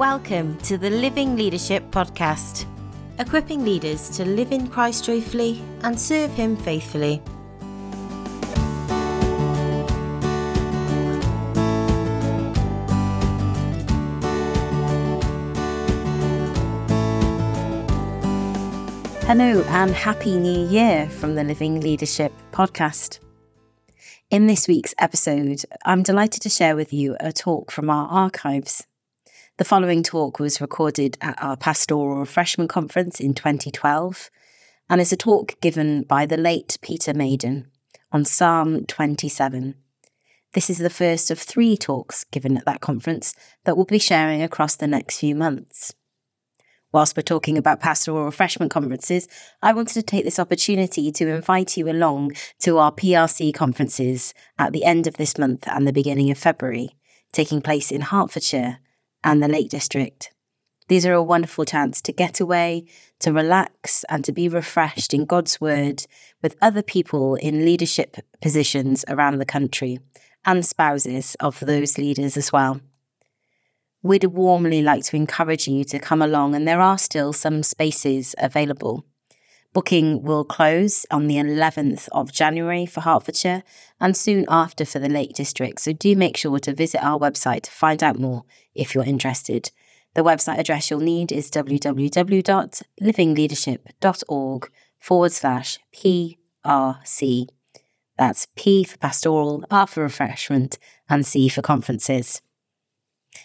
Welcome to the Living Leadership Podcast, equipping leaders to live in Christ joyfully and serve Him faithfully. Hello and Happy New Year from the Living Leadership Podcast. In this week's episode, I'm delighted to share with you a talk from our archives. The following talk was recorded at our Pastoral Refreshment Conference in 2012 and is a talk given by the late Peter Maiden on Psalm 27. This is the first of three talks given at that conference that we'll be sharing across the next few months. Whilst we're talking about pastoral refreshment conferences, I wanted to take this opportunity to invite you along to our PRC conferences at the end of this month and the beginning of February, taking place in Hertfordshire and the Lake District. These are a wonderful chance to get away, to relax, and to be refreshed in God's Word with other people in leadership positions around the country and spouses of those leaders as well we'd warmly like to encourage you to come along, and there are still some spaces available. Booking will close on the 11th of January for Hertfordshire and soon after for the Lake District, so do make sure to visit our website to find out more if you're interested. The website address you'll need is www.livingleadership.org forward slash PRC. That's P for pastoral, R for refreshment, and C for conferences.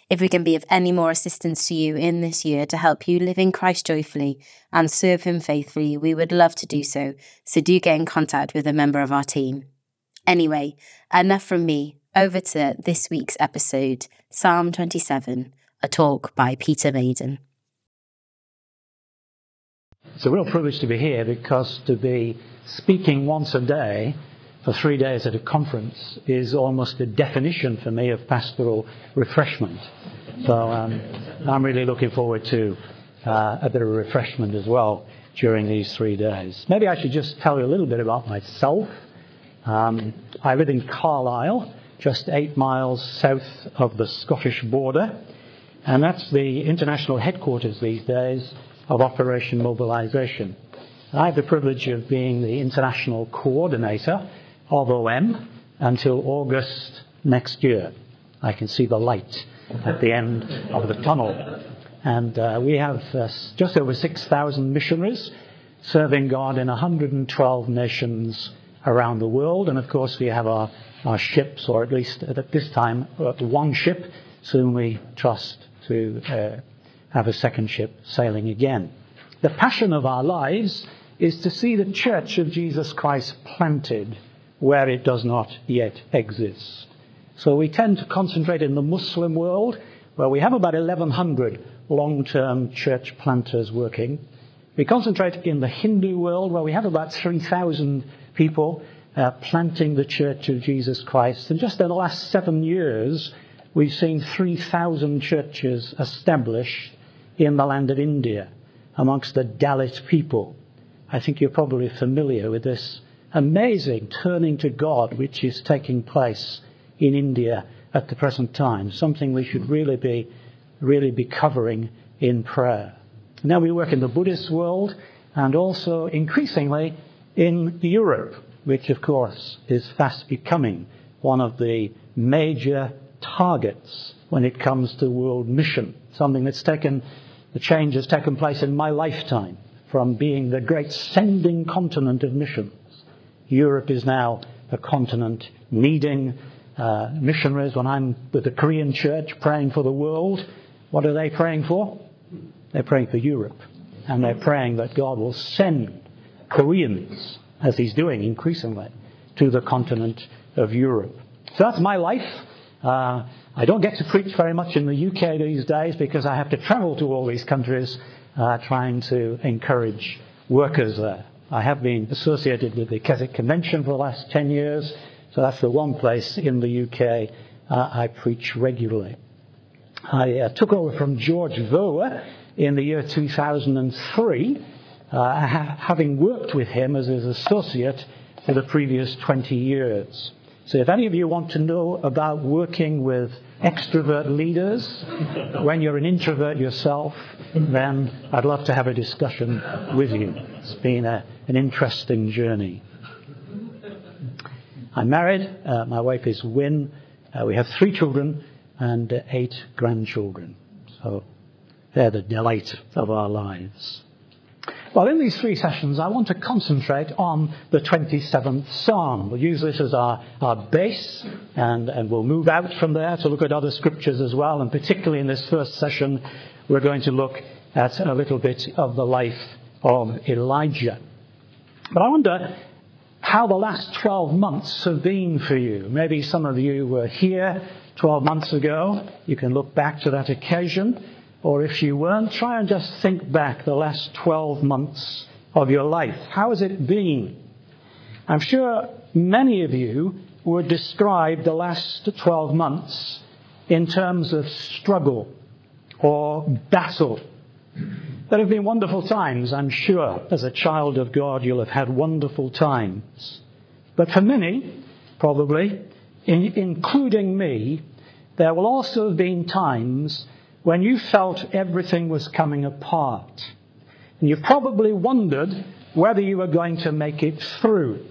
If we can be of any more assistance to you in this year to help you live in Christ joyfully and serve Him faithfully, we would love to do so. So do get in contact with a member of our team. Anyway, enough from me. Over to this week's episode Psalm 27, a talk by Peter Maiden. It's a real privilege to be here because to be speaking once a day for three days at a conference is almost a definition for me of pastoral refreshment. So um, I'm really looking forward to uh, a bit of refreshment as well during these three days. Maybe I should just tell you a little bit about myself. Um, I live in Carlisle, just eight miles south of the Scottish border, and that's the international headquarters these days of Operation Mobilization. I have the privilege of being the international coordinator of OM until August next year. I can see the light at the end of the tunnel. And uh, we have uh, just over 6,000 missionaries serving God in 112 nations around the world. And of course, we have our, our ships, or at least at this time, uh, one ship. Soon we trust to uh, have a second ship sailing again. The passion of our lives is to see the Church of Jesus Christ planted where it does not yet exist. So we tend to concentrate in the Muslim world, where we have about 1,100 long term church planters working. We concentrate in the Hindu world, where we have about 3,000 people uh, planting the Church of Jesus Christ. And just in the last seven years, we've seen 3,000 churches established in the land of India amongst the Dalit people. I think you're probably familiar with this amazing turning to God which is taking place in India at the present time, something we should really be, really be covering in prayer. Now we work in the Buddhist world and also increasingly in Europe, which of course is fast becoming one of the major targets when it comes to world mission, something that's taken, the change has taken place in my lifetime from being the great sending continent of mission Europe is now a continent needing uh, missionaries. When I'm with the Korean church praying for the world, what are they praying for? They're praying for Europe. And they're praying that God will send Koreans, as He's doing increasingly, to the continent of Europe. So that's my life. Uh, I don't get to preach very much in the UK these days because I have to travel to all these countries uh, trying to encourage workers there. I have been associated with the Keswick Convention for the last 10 years, so that's the one place in the UK uh, I preach regularly. I uh, took over from George Verwer in the year 2003, uh, ha- having worked with him as his associate for the previous 20 years. So if any of you want to know about working with extrovert leaders when you're an introvert yourself, then I'd love to have a discussion with you. It's been a, an interesting journey. I'm married. Uh, my wife is Win. Uh, we have three children and uh, eight grandchildren. So they're the delight of our lives. Well, in these three sessions, I want to concentrate on the 27th Psalm. We'll use this as our, our base, and, and we'll move out from there to look at other scriptures as well. And particularly in this first session, we're going to look at a little bit of the life of Elijah. But I wonder how the last 12 months have been for you. Maybe some of you were here 12 months ago. You can look back to that occasion or if you weren't, try and just think back the last 12 months of your life. How has it been? I'm sure many of you would describe the last 12 months in terms of struggle or battle. There have been wonderful times, I'm sure. As a child of God, you'll have had wonderful times. But for many, probably, in, including me, there will also have been times when you felt everything was coming apart. And you probably wondered whether you were going to make it through.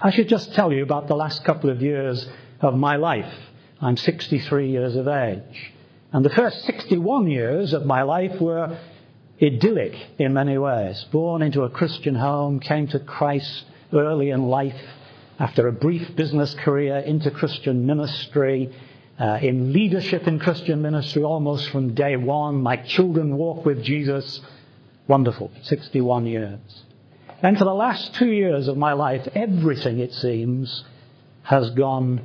I should just tell you about the last couple of years of my life. I'm 63 years of age. And the first 61 years of my life were idyllic in many ways. Born into a Christian home, came to Christ early in life, after a brief business career into Christian ministry, uh, in leadership in Christian ministry almost from day one. My children walk with Jesus. Wonderful. 61 years. And for the last two years of my life, everything, it seems, has gone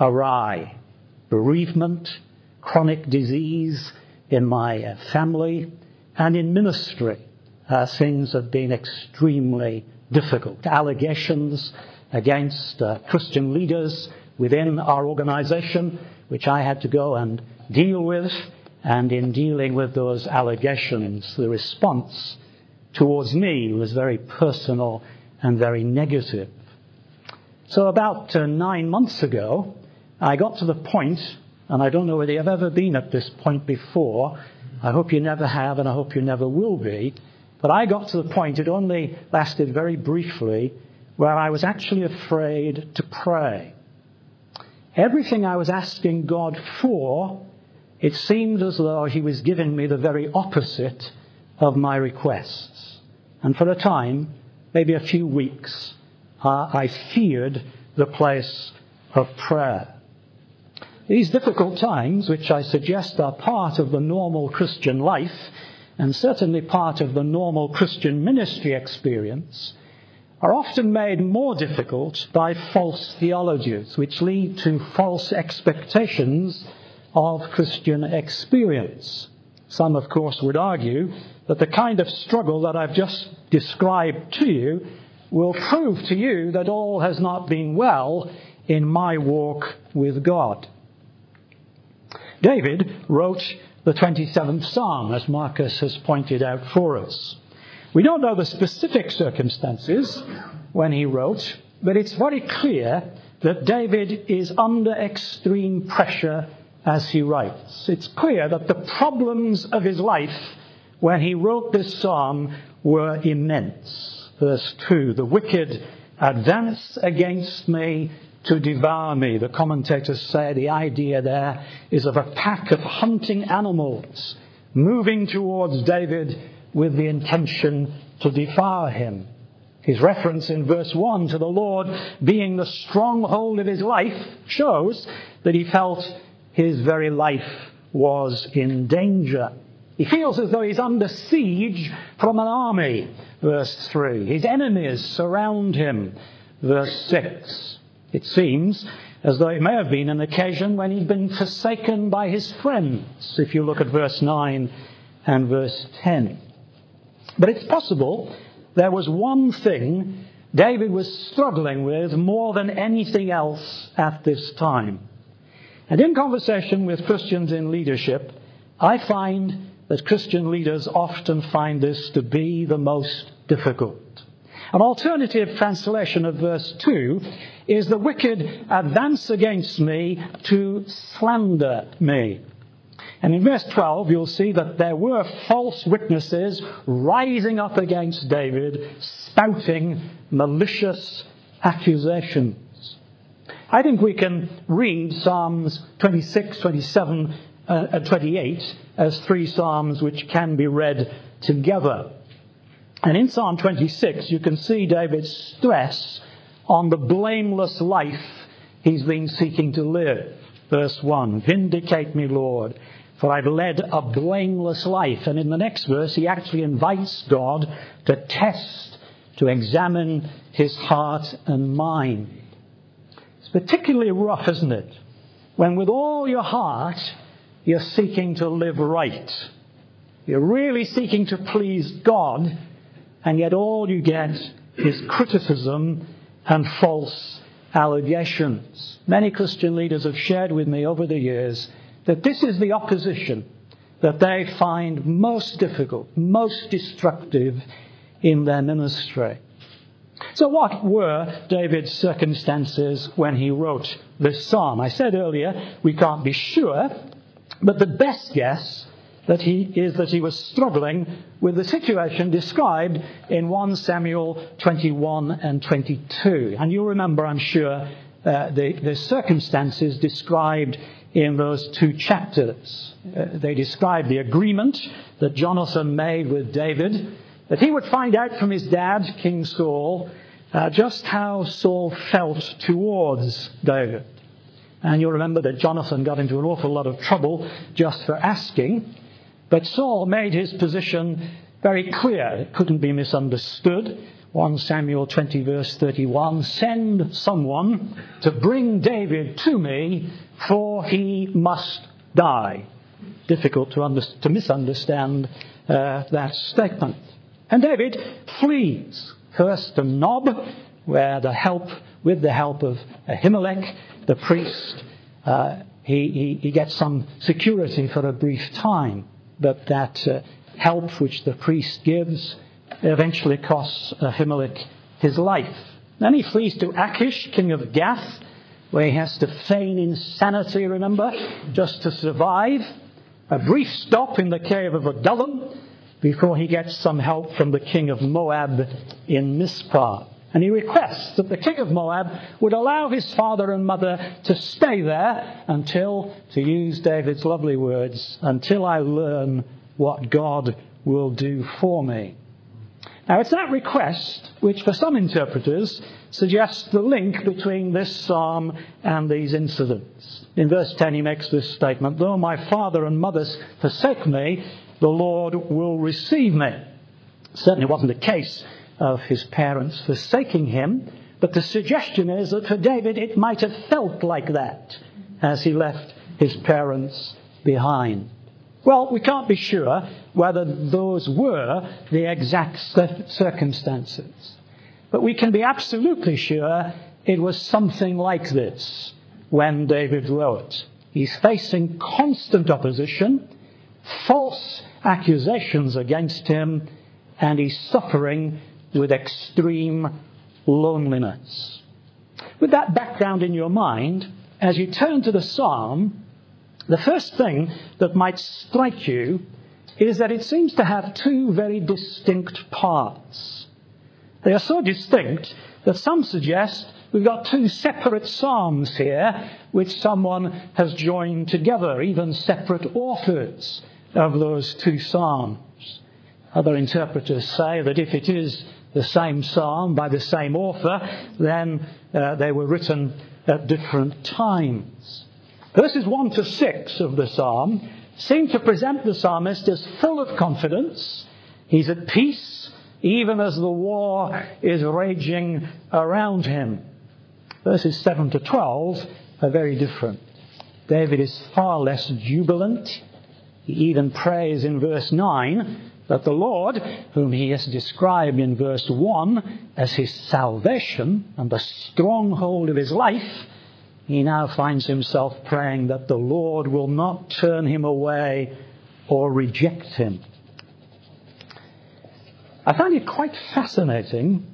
awry. Bereavement, chronic disease in my uh, family, and in ministry. Uh, things have been extremely difficult. Allegations against uh, Christian leaders within our organization which I had to go and deal with. And in dealing with those allegations, the response towards me was very personal and very negative. So, about uh, nine months ago, I got to the point, and I don't know whether you've ever been at this point before. I hope you never have, and I hope you never will be. But I got to the point, it only lasted very briefly, where I was actually afraid to pray. Everything I was asking God for, it seemed as though He was giving me the very opposite of my requests. And for a time, maybe a few weeks, uh, I feared the place of prayer. These difficult times, which I suggest are part of the normal Christian life, and certainly part of the normal Christian ministry experience, are often made more difficult by false theologies, which lead to false expectations of Christian experience. Some, of course, would argue that the kind of struggle that I've just described to you will prove to you that all has not been well in my walk with God. David wrote the 27th Psalm, as Marcus has pointed out for us. We don't know the specific circumstances when he wrote, but it's very clear that David is under extreme pressure as he writes. It's clear that the problems of his life when he wrote this psalm were immense. Verse 2 The wicked advance against me to devour me. The commentators say the idea there is of a pack of hunting animals moving towards David with the intention to devour him. His reference in verse 1 to the Lord being the stronghold of his life shows that he felt his very life was in danger. He feels as though he's under siege from an army, verse 3. His enemies surround him, verse 6. It seems as though it may have been an occasion when he'd been forsaken by his friends, if you look at verse 9 and verse 10. But it's possible there was one thing David was struggling with more than anything else at this time. And in conversation with Christians in leadership, I find that Christian leaders often find this to be the most difficult. An alternative translation of verse 2 is the wicked advance against me to slander me. And in verse 12, you'll see that there were false witnesses rising up against David, spouting malicious accusations. I think we can read Psalms 26, 27, uh, and 28 as three Psalms which can be read together. And in Psalm 26, you can see David's stress on the blameless life he's been seeking to live. Verse 1 Vindicate me, Lord, for I've led a blameless life. And in the next verse, he actually invites God to test, to examine his heart and mind. It's particularly rough, isn't it? When with all your heart you're seeking to live right. You're really seeking to please God and yet all you get is criticism and false allegations. Many Christian leaders have shared with me over the years that this is the opposition that they find most difficult, most destructive in their ministry. So, what were David's circumstances when he wrote this psalm? I said earlier we can't be sure, but the best guess that he is that he was struggling with the situation described in 1 Samuel 21 and 22. And you'll remember, I'm sure, uh, the, the, circumstances described in those two chapters. Uh, they describe the agreement that Jonathan made with David that he would find out from his dad, King Saul, uh, just how Saul felt towards David. And you'll remember that Jonathan got into an awful lot of trouble just for asking. But Saul made his position very clear. It couldn't be misunderstood. 1 Samuel 20, verse 31 Send someone to bring David to me, for he must die. Difficult to, under, to misunderstand uh, that statement. And David flees first to Nob, where the help, with the help of Ahimelech, the priest, uh, he, he, he gets some security for a brief time but that uh, help which the priest gives eventually costs Ahimelech his life. Then he flees to Achish, king of Gath, where he has to feign insanity, remember, just to survive. A brief stop in the cave of Adullam before he gets some help from the king of Moab in Mizpah. And he requests that the king of Moab would allow his father and mother to stay there until, to use David's lovely words, until I learn what God will do for me. Now, it's that request which, for some interpreters, suggests the link between this psalm and these incidents. In verse 10, he makes this statement Though my father and mother forsake me, the Lord will receive me. Certainly it wasn't the case of his parents forsaking him, but the suggestion is that for David it might have felt like that as he left his parents behind. Well, we can't be sure whether those were the exact circumstances, but we can be absolutely sure it was something like this when David wrote. He's facing constant opposition, false accusations against him, and he's suffering with extreme loneliness. With that background in your mind, as you turn to the psalm, the first thing that might strike you is that it seems to have two very distinct parts. They are so distinct that some suggest we've got two separate psalms here which someone has joined together, even separate authors of those two psalms. Other interpreters say that if it is the same psalm by the same author, then uh, they were written at different times. Verses 1 to 6 of the psalm seem to present the psalmist as full of confidence. He's at peace, even as the war is raging around him. Verses 7 to 12 are very different. David is far less jubilant. He even prays in verse 9 that the Lord, whom he has described in verse 1 as his salvation and the stronghold of his life, he now finds himself praying that the Lord will not turn him away or reject him. I find it quite fascinating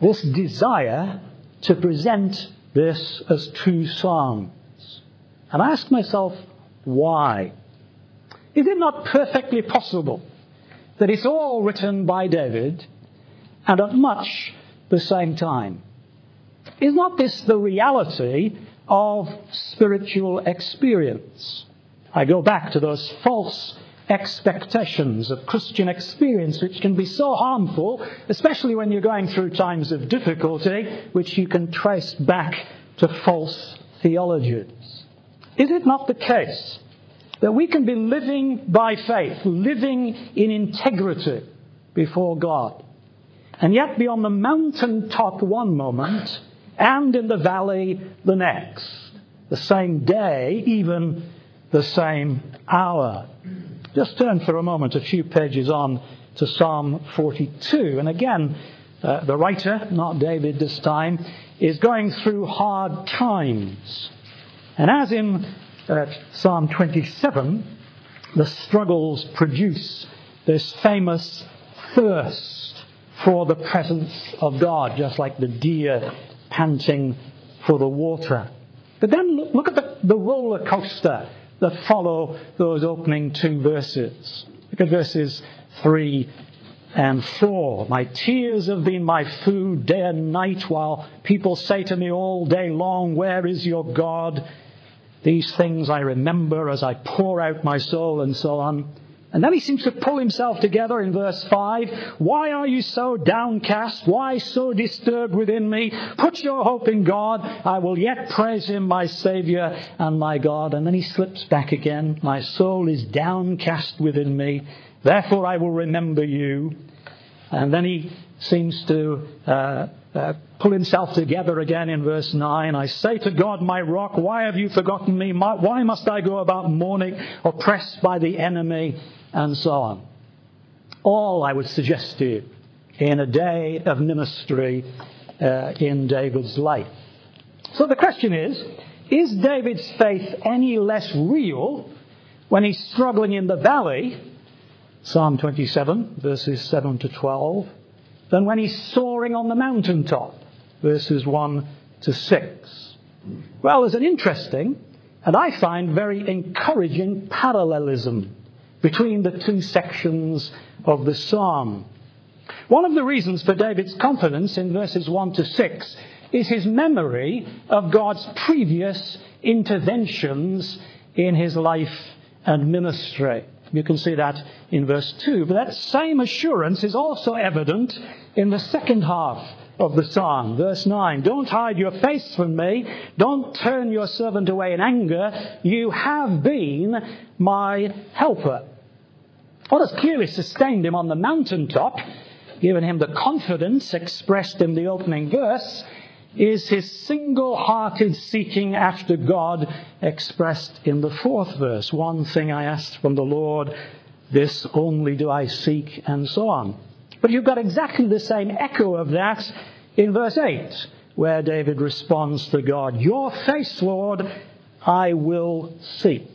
this desire to present this as two psalms. And I ask myself, why? Is it not perfectly possible that it's all written by David and at much the same time? Is not this the reality of spiritual experience? I go back to those false expectations of Christian experience, which can be so harmful, especially when you're going through times of difficulty, which you can trace back to false theologies. Is it not the case that we can be living by faith, living in integrity before God, and yet be on the mountaintop one moment and in the valley the next, the same day, even the same hour? Just turn for a moment a few pages on to Psalm 42. And again, uh, the writer, not David this time, is going through hard times. And as in uh, Psalm 27, the struggles produce this famous thirst for the presence of God, just like the deer panting for the water. But then look, look at the, the roller coaster that follow those opening two verses. Look at verses 3 and 4. My tears have been my food day and night, while people say to me all day long, Where is your God? These things I remember as I pour out my soul, and so on. And then he seems to pull himself together in verse 5. Why are you so downcast? Why so disturbed within me? Put your hope in God. I will yet praise him, my Saviour and my God. And then he slips back again. My soul is downcast within me. Therefore I will remember you. And then he seems to uh, uh, pull himself together again in verse 9. I say to God, my rock, why have you forgotten me? My, why must I go about mourning, oppressed by the enemy? and so on. All I would suggest to you in a day of ministry uh, in David's life. So the question is is David's faith any less real when he's struggling in the valley, Psalm 27, verses 7 to 12, than when he's soaring on the mountaintop, verses 1 to 6? Well, there's an interesting and I find very encouraging parallelism between the two sections of the psalm. One of the reasons for David's confidence in verses 1 to 6 is his memory of God's previous interventions in his life and ministry. You can see that in verse 2. But that same assurance is also evident in the second half of the psalm. Verse 9 Don't hide your face from me. Don't turn your servant away in anger. You have been my helper. What has clearly sustained him on the mountaintop, given him the confidence expressed in the opening verse, is his single hearted seeking after God expressed in the fourth verse. One thing I asked from the Lord, this only do I seek, and so on. But you've got exactly the same echo of that in verse 8, where David responds to God, Your face, Lord, I will seek.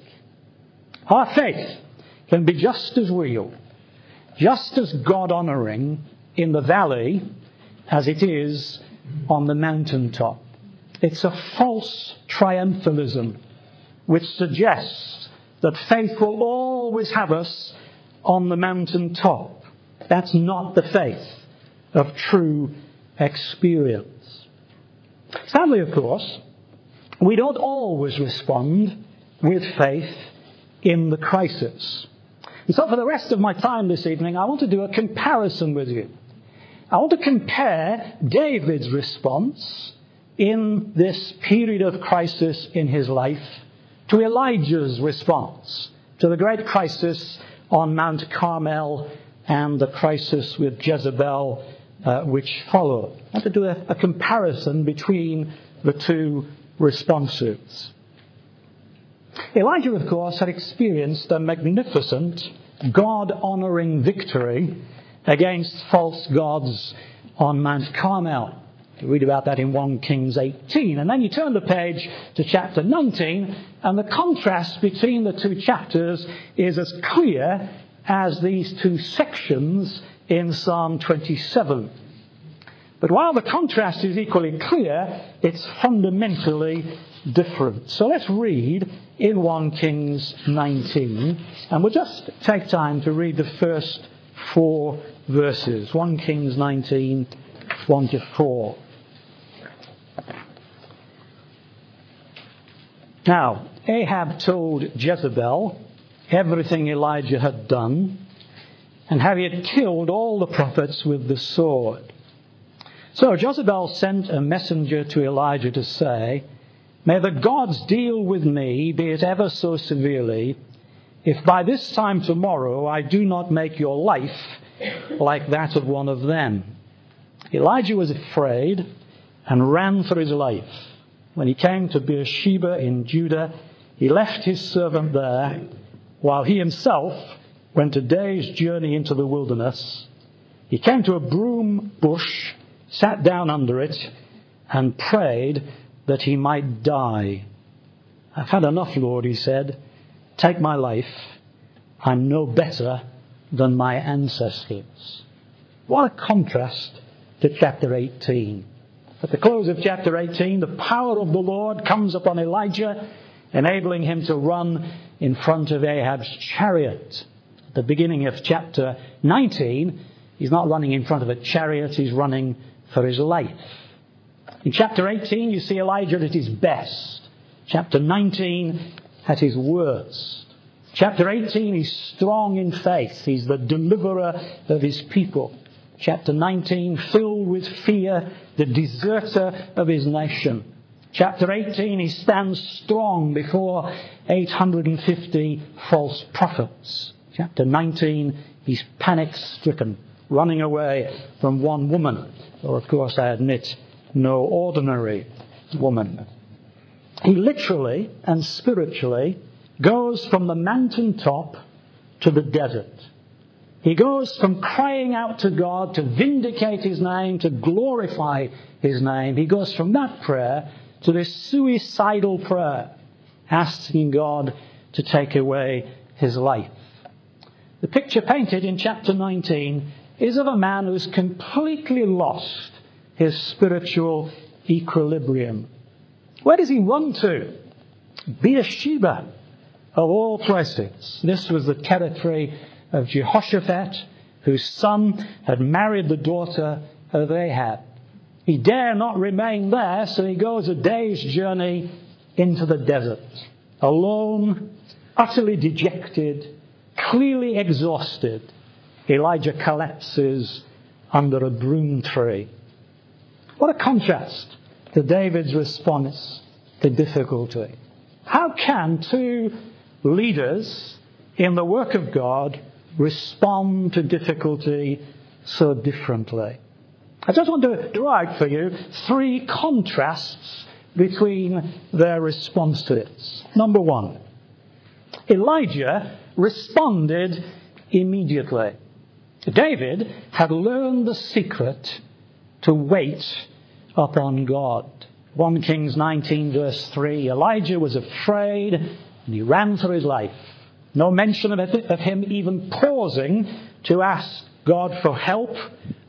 Our faith can be just as real, just as God honoring in the valley as it is on the mountaintop. It's a false triumphalism which suggests that faith will always have us on the mountaintop. That's not the faith of true experience. Sadly, of course, we don't always respond with faith in the crisis. And so, for the rest of my time this evening, I want to do a comparison with you. I want to compare David's response in this period of crisis in his life to Elijah's response to the great crisis on Mount Carmel and the crisis with Jezebel uh, which followed. I want to do a, a comparison between the two responses. Elijah, of course, had experienced a magnificent, God honoring victory against false gods on Mount Carmel. You read about that in 1 Kings 18. And then you turn the page to chapter 19, and the contrast between the two chapters is as clear as these two sections in Psalm 27. But while the contrast is equally clear, it's fundamentally different. So let's read in 1 Kings 19, and we'll just take time to read the first four verses 1 Kings 19, 1 to 4. Now, Ahab told Jezebel everything Elijah had done and how he had killed all the prophets with the sword. So Jezebel sent a messenger to Elijah to say, May the gods deal with me, be it ever so severely, if by this time tomorrow I do not make your life like that of one of them. Elijah was afraid and ran for his life. When he came to Beersheba in Judah, he left his servant there, while he himself went a day's journey into the wilderness. He came to a broom bush, sat down under it, and prayed that he might die. I've had enough, Lord, he said. Take my life. I'm no better than my ancestors. What a contrast to chapter 18. At the close of chapter 18, the power of the Lord comes upon Elijah, enabling him to run in front of Ahab's chariot. At the beginning of chapter 19, he's not running in front of a chariot, he's running for his life. In chapter 18, you see Elijah at his best. Chapter 19, at his worst. Chapter 18, he's strong in faith. He's the deliverer of his people chapter 19, filled with fear, the deserter of his nation. Chapter 18, he stands strong before 850 false prophets. Chapter 19, he's panic stricken, running away from one woman, or of course, I admit, no ordinary woman. He literally and spiritually goes from the mountaintop to the desert. He goes from crying out to God to vindicate his name, to glorify his name. He goes from that prayer to this suicidal prayer, asking God to take away his life. The picture painted in chapter 19 is of a man who's completely lost his spiritual equilibrium. Where does he run to? Beersheba, of all places. This was the territory of Jehoshaphat, whose son had married the daughter of Ahab. He dare not remain there, so he goes a day's journey into the desert. Alone, utterly dejected, clearly exhausted, Elijah collapses under a broom tree. What a contrast to David's response to difficulty. How can two leaders in the work of God respond to difficulty so differently. I just want to draw out for you three contrasts between their response to it. Number one, Elijah responded immediately. David had learned the secret to wait upon God. 1 Kings 19, verse 3 Elijah was afraid and he ran for his life. No mention of, it, of him even pausing to ask God for help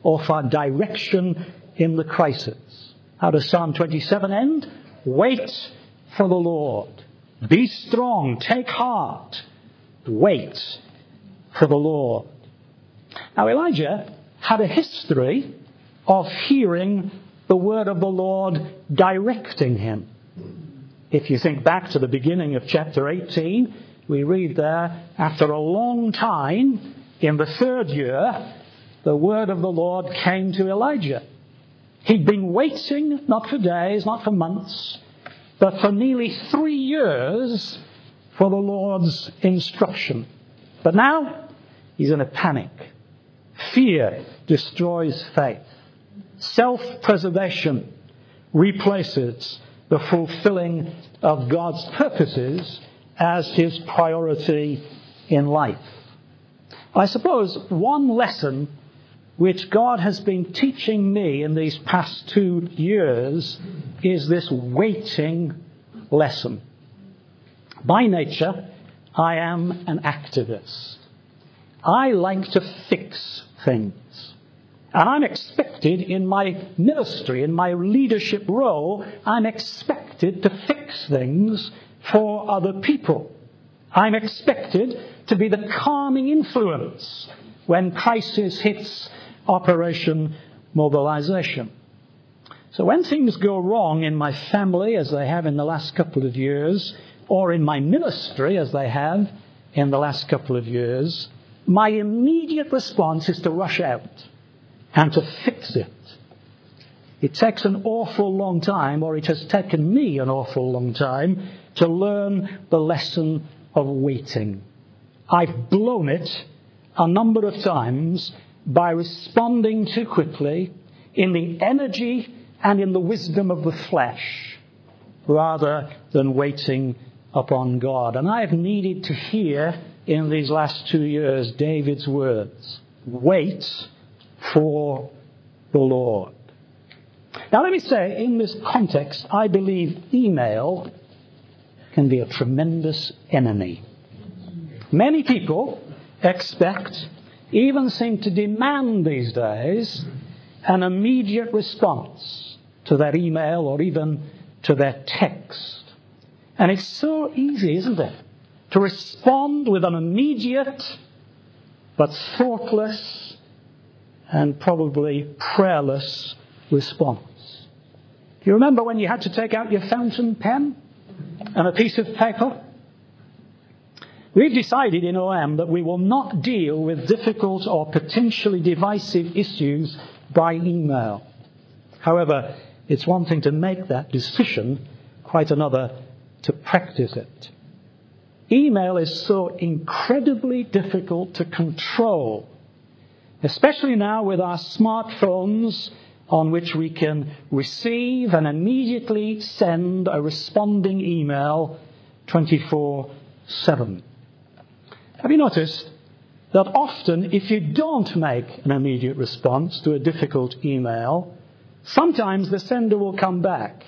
or for direction in the crisis. How does Psalm 27 end? Wait for the Lord. Be strong. Take heart. Wait for the Lord. Now, Elijah had a history of hearing the word of the Lord directing him. If you think back to the beginning of chapter 18, we read there, after a long time, in the third year, the word of the Lord came to Elijah. He'd been waiting, not for days, not for months, but for nearly three years for the Lord's instruction. But now, he's in a panic. Fear destroys faith. Self preservation replaces the fulfilling of God's purposes as his priority in life. I suppose one lesson which God has been teaching me in these past two years is this waiting lesson. By nature, I am an activist. I like to fix things. And I'm expected in my ministry, in my leadership role, I'm expected to fix things for other people. I'm expected to be the calming influence when crisis hits Operation Mobilization. So when things go wrong in my family, as they have in the last couple of years, or in my ministry, as they have in the last couple of years, my immediate response is to rush out and to fix it. It takes an awful long time, or it has taken me an awful long time, to learn the lesson of waiting. I've blown it a number of times by responding too quickly in the energy and in the wisdom of the flesh rather than waiting upon God. And I have needed to hear in these last two years David's words wait for the Lord. Now, let me say, in this context, I believe email can be a tremendous enemy. Many people expect, even seem to demand these days, an immediate response to their email or even to their text. And it's so easy, isn't it? To respond with an immediate but thoughtless and probably prayerless response. Do you remember when you had to take out your fountain pen and a piece of paper? We've decided in OM that we will not deal with difficult or potentially divisive issues by email. However, it's one thing to make that decision, quite another to practice it. Email is so incredibly difficult to control, especially now with our smartphones on which we can receive and immediately send a responding email 24 7. Have you noticed that often, if you don't make an immediate response to a difficult email, sometimes the sender will come back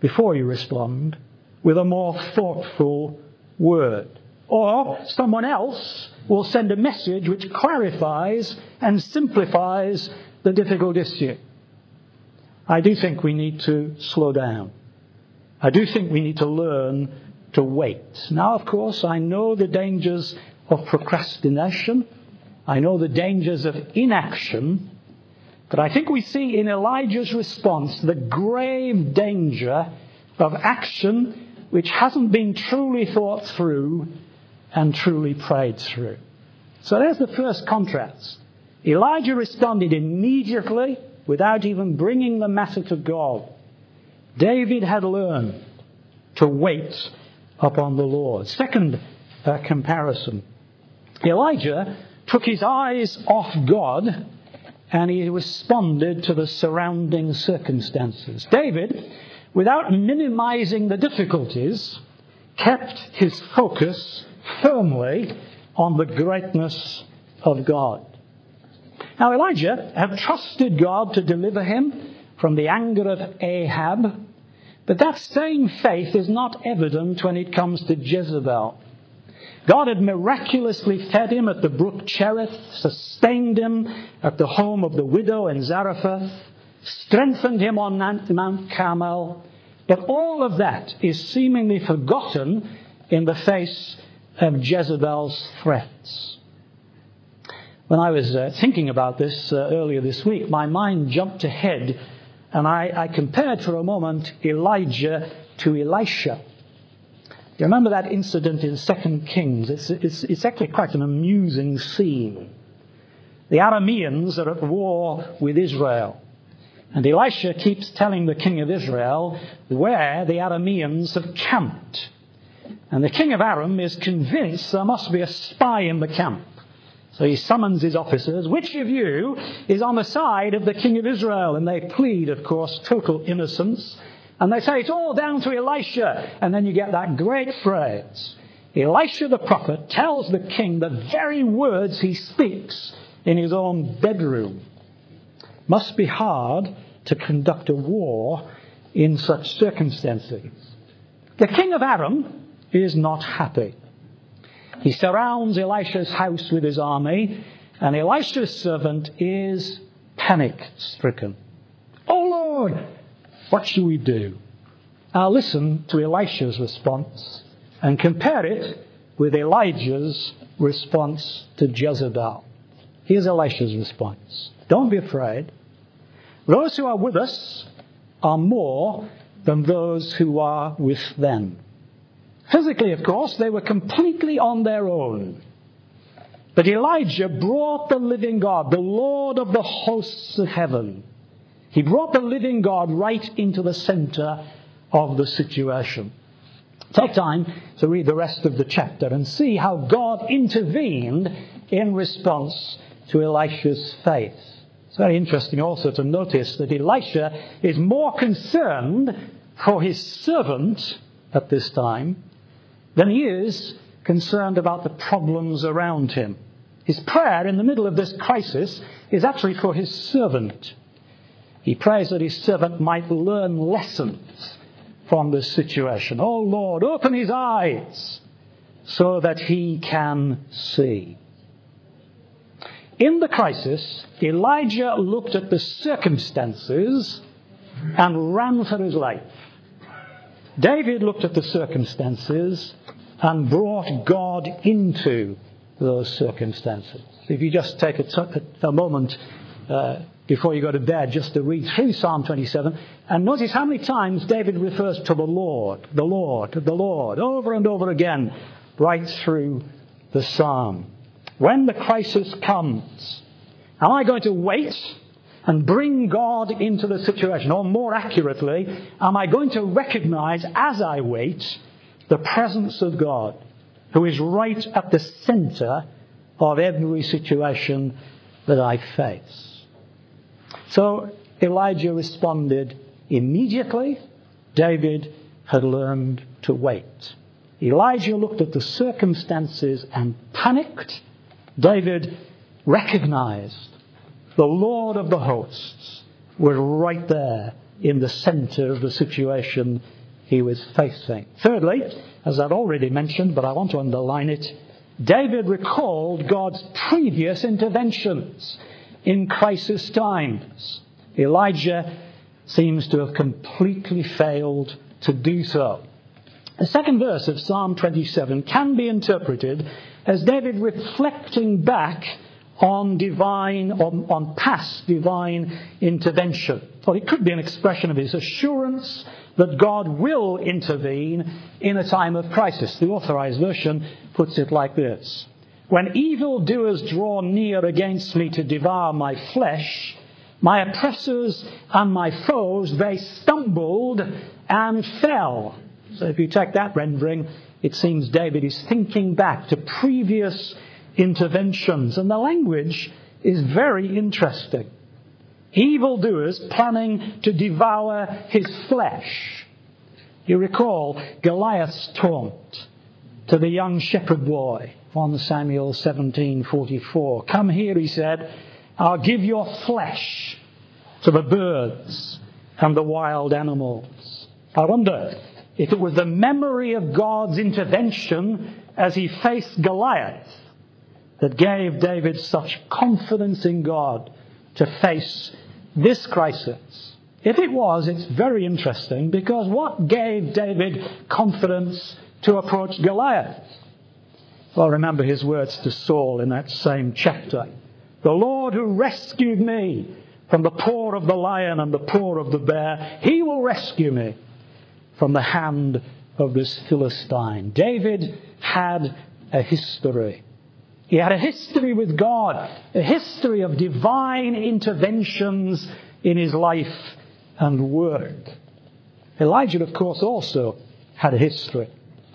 before you respond with a more thoughtful word. Or someone else will send a message which clarifies and simplifies the difficult issue. I do think we need to slow down. I do think we need to learn to wait. Now, of course, I know the dangers of procrastination. I know the dangers of inaction. But I think we see in Elijah's response the grave danger of action which hasn't been truly thought through and truly prayed through. So there's the first contrast. Elijah responded immediately without even bringing the matter to God. David had learned to wait upon the Lord. Second uh, comparison Elijah took his eyes off God and he responded to the surrounding circumstances. David, without minimizing the difficulties, kept his focus firmly on the greatness of God. Now, Elijah had trusted God to deliver him from the anger of Ahab, but that same faith is not evident when it comes to Jezebel. God had miraculously fed him at the brook Cherith, sustained him at the home of the widow in Zarephath, strengthened him on Mount Carmel, but all of that is seemingly forgotten in the face of Jezebel's threats. When I was uh, thinking about this uh, earlier this week, my mind jumped ahead and I, I compared for a moment Elijah to Elisha. You remember that incident in 2 Kings? It's, it's, it's actually quite an amusing scene. The Arameans are at war with Israel. And Elisha keeps telling the king of Israel where the Arameans have camped. And the king of Aram is convinced there must be a spy in the camp. So he summons his officers. Which of you is on the side of the king of Israel? And they plead, of course, total innocence. And they say it's all down to Elisha. And then you get that great phrase. Elisha the prophet tells the king the very words he speaks in his own bedroom. Must be hard to conduct a war in such circumstances. The king of Aram is not happy. He surrounds Elisha's house with his army, and Elisha's servant is panic stricken. Oh Lord, what shall we do? Now listen to Elisha's response and compare it with Elijah's response to Jezebel. Here's Elisha's response Don't be afraid. Those who are with us are more than those who are with them. Physically, of course, they were completely on their own. But Elisha brought the living God, the Lord of the hosts of heaven. He brought the living God right into the center of the situation. Take time to read the rest of the chapter and see how God intervened in response to Elisha's faith. It's very interesting also to notice that Elisha is more concerned for his servant at this time than he is concerned about the problems around him. His prayer in the middle of this crisis is actually for his servant. He prays that his servant might learn lessons from this situation. Oh Lord, open his eyes so that he can see. In the crisis, Elijah looked at the circumstances and ran for his life. David looked at the circumstances and brought God into those circumstances. If you just take a, t- a moment uh, before you go to bed just to read through Psalm 27 and notice how many times David refers to the Lord, the Lord, the Lord, over and over again, right through the psalm. When the crisis comes, am I going to wait and bring God into the situation? Or more accurately, am I going to recognize as I wait the presence of God, who is right at the center of every situation that I face? So Elijah responded immediately. David had learned to wait. Elijah looked at the circumstances and panicked. David recognized the Lord of the hosts was right there in the center of the situation he was facing. Thirdly, as I've already mentioned, but I want to underline it, David recalled God's previous interventions in crisis times. Elijah seems to have completely failed to do so. The second verse of Psalm 27 can be interpreted as David reflecting back on divine, on, on past divine intervention. Or it could be an expression of his assurance that God will intervene in a time of crisis. The authorized version puts it like this When evildoers draw near against me to devour my flesh, my oppressors and my foes, they stumbled and fell. So if you take that rendering, it seems David is thinking back to previous interventions. And the language is very interesting. Evildoers planning to devour his flesh. You recall Goliath's taunt to the young shepherd boy, 1 Samuel 17:44. Come here, he said, I'll give your flesh to the birds and the wild animals. I wonder if it was the memory of God's intervention as he faced Goliath that gave David such confidence in God to face this crisis. If it was, it's very interesting because what gave David confidence to approach Goliath? Well, remember his words to Saul in that same chapter. The Lord who rescued me from the paw of the lion and the paw of the bear, he will rescue me from the hand of this Philistine. David had a history. He had a history with God, a history of divine interventions in his life and work. Elijah, of course, also had a history.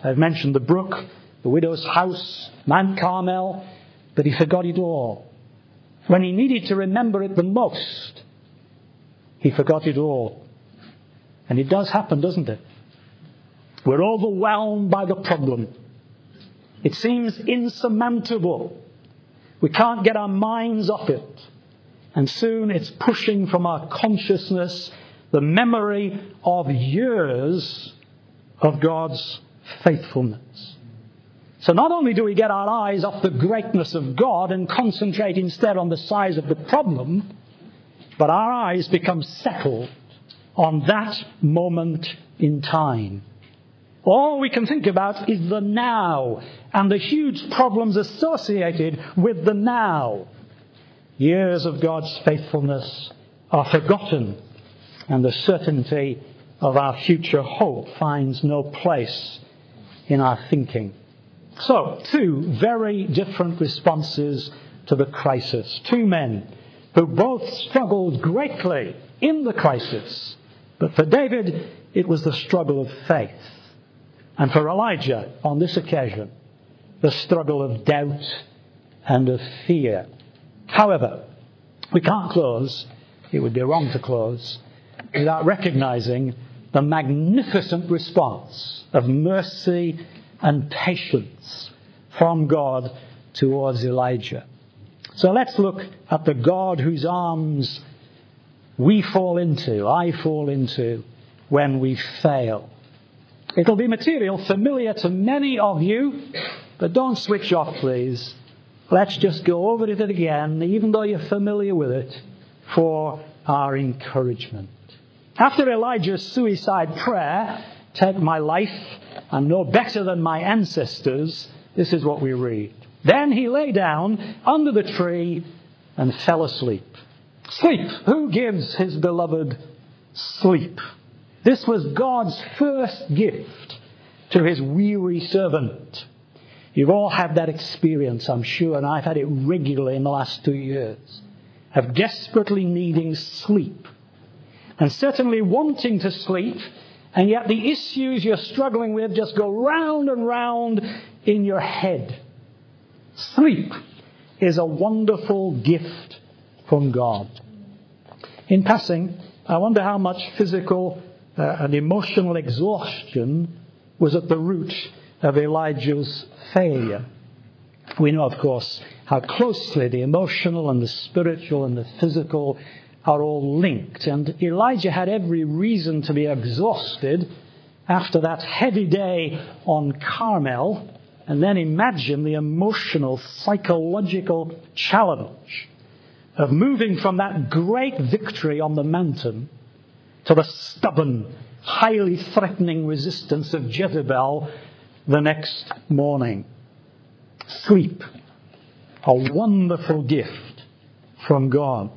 I've mentioned the brook, the widow's house, Mount Carmel, but he forgot it all. When he needed to remember it the most, he forgot it all. And it does happen, doesn't it? We're overwhelmed by the problem. It seems insurmountable. We can't get our minds off it. And soon it's pushing from our consciousness the memory of years of God's faithfulness. So not only do we get our eyes off the greatness of God and concentrate instead on the size of the problem, but our eyes become settled on that moment in time. All we can think about is the now and the huge problems associated with the now. Years of God's faithfulness are forgotten, and the certainty of our future hope finds no place in our thinking. So, two very different responses to the crisis. Two men who both struggled greatly in the crisis. But for David, it was the struggle of faith. And for Elijah, on this occasion, the struggle of doubt and of fear. However, we can't close, it would be wrong to close, without recognizing the magnificent response of mercy and patience from God towards Elijah. So let's look at the God whose arms we fall into, I fall into, when we fail. It'll be material familiar to many of you, but don't switch off, please. Let's just go over it again, even though you're familiar with it, for our encouragement. After Elijah's suicide prayer, take my life, I'm no better than my ancestors, this is what we read. Then he lay down under the tree and fell asleep. Sleep. Who gives his beloved sleep? This was God's first gift to his weary servant. You've all had that experience, I'm sure, and I've had it regularly in the last two years, of desperately needing sleep. And certainly wanting to sleep, and yet the issues you're struggling with just go round and round in your head. Sleep is a wonderful gift from God. In passing, I wonder how much physical uh, and emotional exhaustion was at the root of Elijah's failure. We know, of course, how closely the emotional and the spiritual and the physical are all linked. And Elijah had every reason to be exhausted after that heavy day on Carmel. And then imagine the emotional, psychological challenge of moving from that great victory on the mountain to the stubborn, highly threatening resistance of Jezebel the next morning. Sleep, a wonderful gift from God.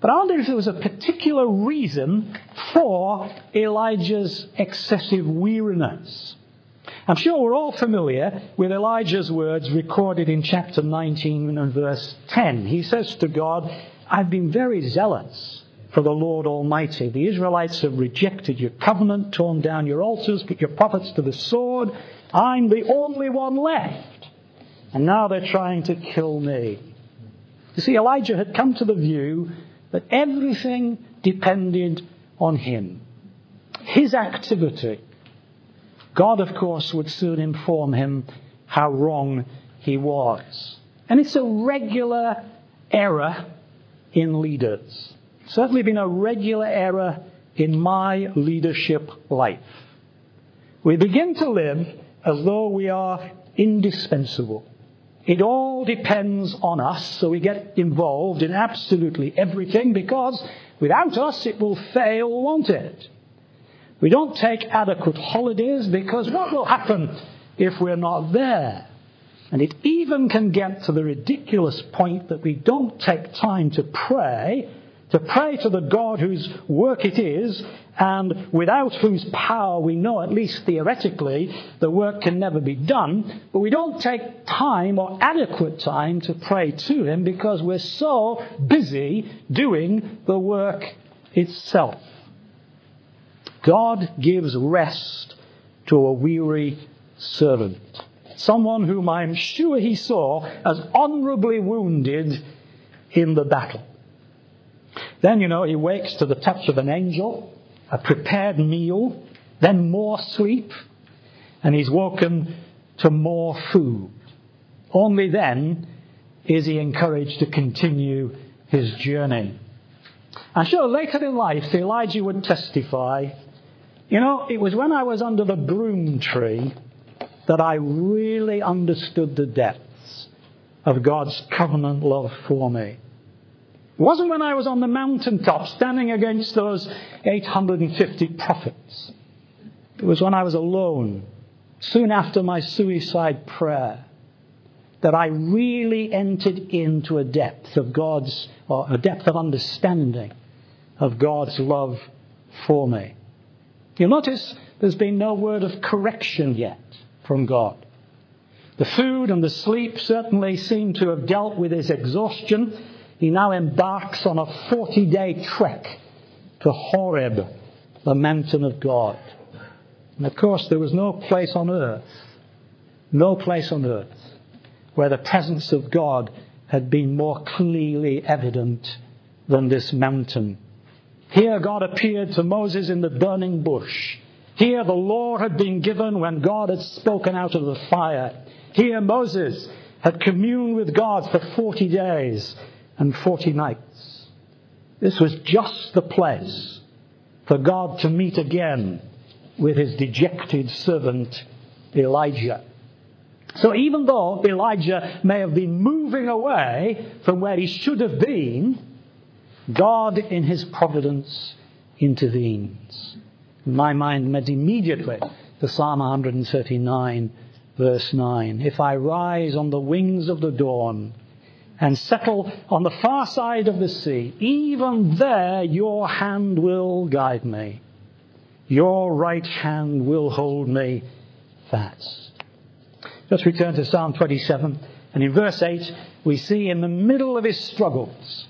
But I wonder if there was a particular reason for Elijah's excessive weariness. I'm sure we're all familiar with Elijah's words recorded in chapter 19 and verse 10. He says to God, I've been very zealous for the Lord Almighty. The Israelites have rejected your covenant, torn down your altars, put your prophets to the sword. I'm the only one left. And now they're trying to kill me. You see, Elijah had come to the view that everything depended on him. His activity. God, of course, would soon inform him how wrong he was. And it's a regular error in leaders. Certainly been a regular error in my leadership life. We begin to live as though we are indispensable. It all depends on us, so we get involved in absolutely everything because without us it will fail, won't it? We don't take adequate holidays because what will happen if we're not there? And it even can get to the ridiculous point that we don't take time to pray to pray to the God whose work it is, and without whose power we know, at least theoretically, the work can never be done, but we don't take time or adequate time to pray to Him because we're so busy doing the work itself. God gives rest to a weary servant, someone whom I'm sure He saw as honorably wounded in the battle. Then, you know, he wakes to the touch of an angel, a prepared meal, then more sleep, and he's woken to more food. Only then is he encouraged to continue his journey. I'm sure later in life, Elijah would testify, you know, it was when I was under the broom tree that I really understood the depths of God's covenant love for me. It wasn't when I was on the mountaintop standing against those 850 prophets. It was when I was alone, soon after my suicide prayer, that I really entered into a depth of God's, or a depth of understanding of God's love for me. You'll notice there's been no word of correction yet from God. The food and the sleep certainly seem to have dealt with his exhaustion. He now embarks on a 40 day trek to Horeb, the mountain of God. And of course, there was no place on earth, no place on earth where the presence of God had been more clearly evident than this mountain. Here, God appeared to Moses in the burning bush. Here, the law had been given when God had spoken out of the fire. Here, Moses had communed with God for 40 days and 40 nights. This was just the place for God to meet again with his dejected servant Elijah. So even though Elijah may have been moving away from where he should have been, God in his providence intervenes. My mind went immediately to Psalm 139 verse 9. If I rise on the wings of the dawn and settle on the far side of the sea, even there your hand will guide me. Your right hand will hold me fast. Let's return to Psalm 27. And in verse 8, we see in the middle of his struggles,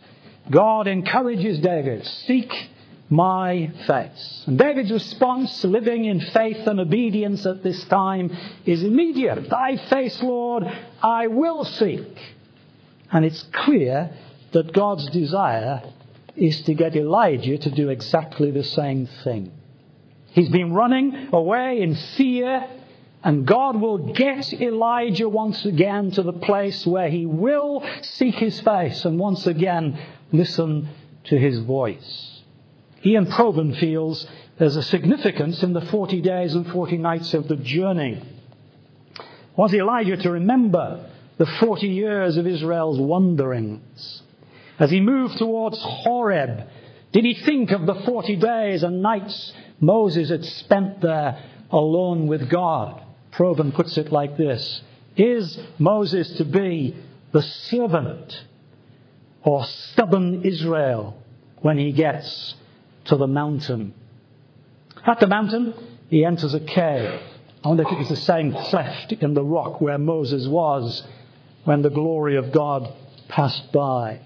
God encourages David, seek my face. And David's response, living in faith and obedience at this time, is immediate. Thy face, Lord, I will seek. And it's clear that God's desire is to get Elijah to do exactly the same thing. He's been running away in fear, and God will get Elijah once again to the place where he will seek his face and once again listen to his voice. Ian Provan feels there's a significance in the 40 days and 40 nights of the journey. Was Elijah to remember the 40 years of Israel's wanderings? As he moved towards Horeb, did he think of the 40 days and nights Moses had spent there alone with God? Provan puts it like this Is Moses to be the servant or stubborn Israel when he gets to the mountain. At the mountain, he enters a cave. I wonder if it was the same cleft in the rock where Moses was when the glory of God passed by.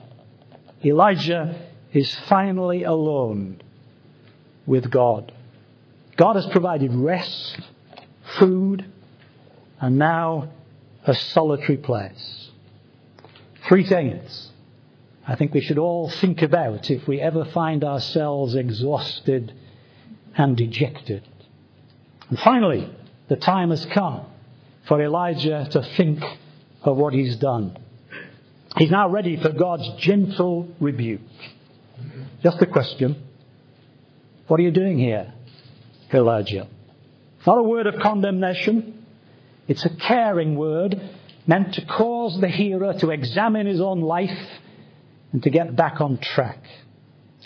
Elijah is finally alone with God. God has provided rest, food, and now a solitary place. Three things I think we should all think about if we ever find ourselves exhausted and dejected. And finally, the time has come for Elijah to think of what he's done. He's now ready for God's gentle rebuke. Just a question What are you doing here, Elijah? Not a word of condemnation, it's a caring word meant to cause the hearer to examine his own life and to get back on track.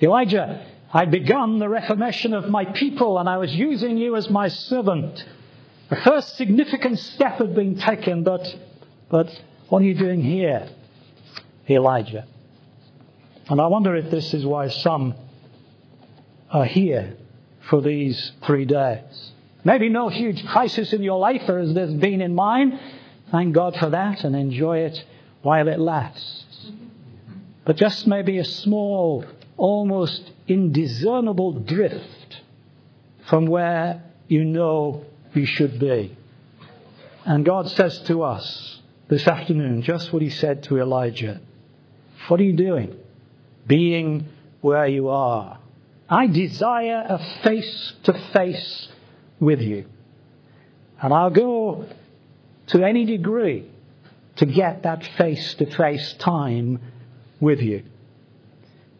Elijah, I'd begun the reformation of my people and I was using you as my servant. The first significant step had been taken, but, but what are you doing here, Elijah? And I wonder if this is why some are here for these three days. Maybe no huge crisis in your life as there's been in mine. Thank God for that and enjoy it while it lasts but just maybe a small, almost indiscernible drift from where you know you should be. And God says to us this afternoon just what He said to Elijah What are you doing? Being where you are. I desire a face to face with you. And I'll go to any degree to get that face to face time with you.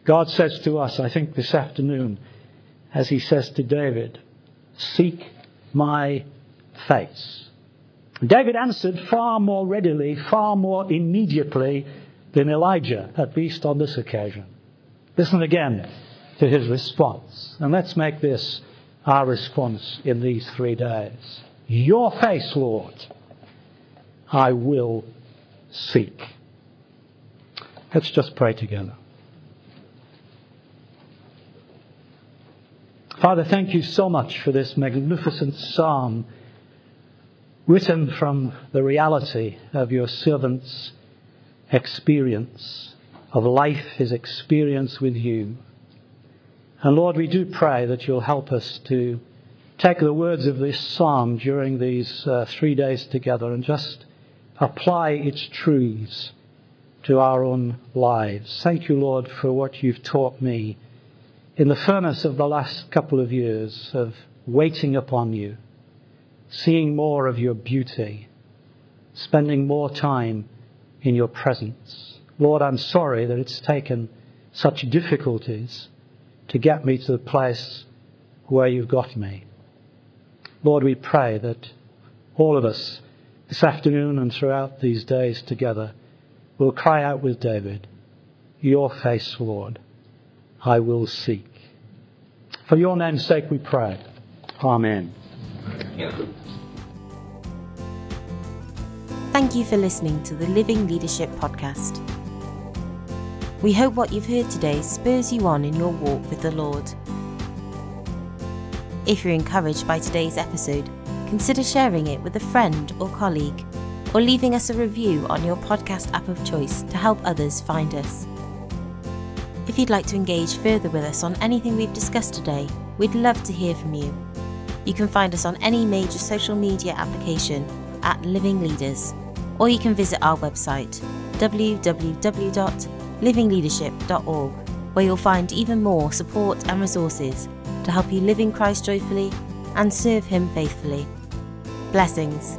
God says to us, I think this afternoon, as he says to David, Seek my face. David answered far more readily, far more immediately than Elijah, at least on this occasion. Listen again to his response. And let's make this our response in these three days. Your face, Lord, I will seek. Let's just pray together. Father, thank you so much for this magnificent psalm written from the reality of your servant's experience of life, his experience with you. And Lord, we do pray that you'll help us to take the words of this psalm during these uh, three days together and just apply its truths to our own lives. Thank you, Lord, for what you've taught me in the furnace of the last couple of years of waiting upon you, seeing more of your beauty, spending more time in your presence. Lord, I'm sorry that it's taken such difficulties to get me to the place where you've got me. Lord, we pray that all of us this afternoon and throughout these days together will cry out with David, Your face, Lord, I will seek. For your name's sake we pray. Amen. Thank you for listening to the Living Leadership Podcast. We hope what you've heard today spurs you on in your walk with the Lord. If you're encouraged by today's episode, consider sharing it with a friend or colleague, or leaving us a review on your podcast app of choice to help others find us. If you'd like to engage further with us on anything we've discussed today, we'd love to hear from you. You can find us on any major social media application at Living Leaders, or you can visit our website www.livingleadership.org, where you'll find even more support and resources to help you live in Christ joyfully and serve Him faithfully. Blessings.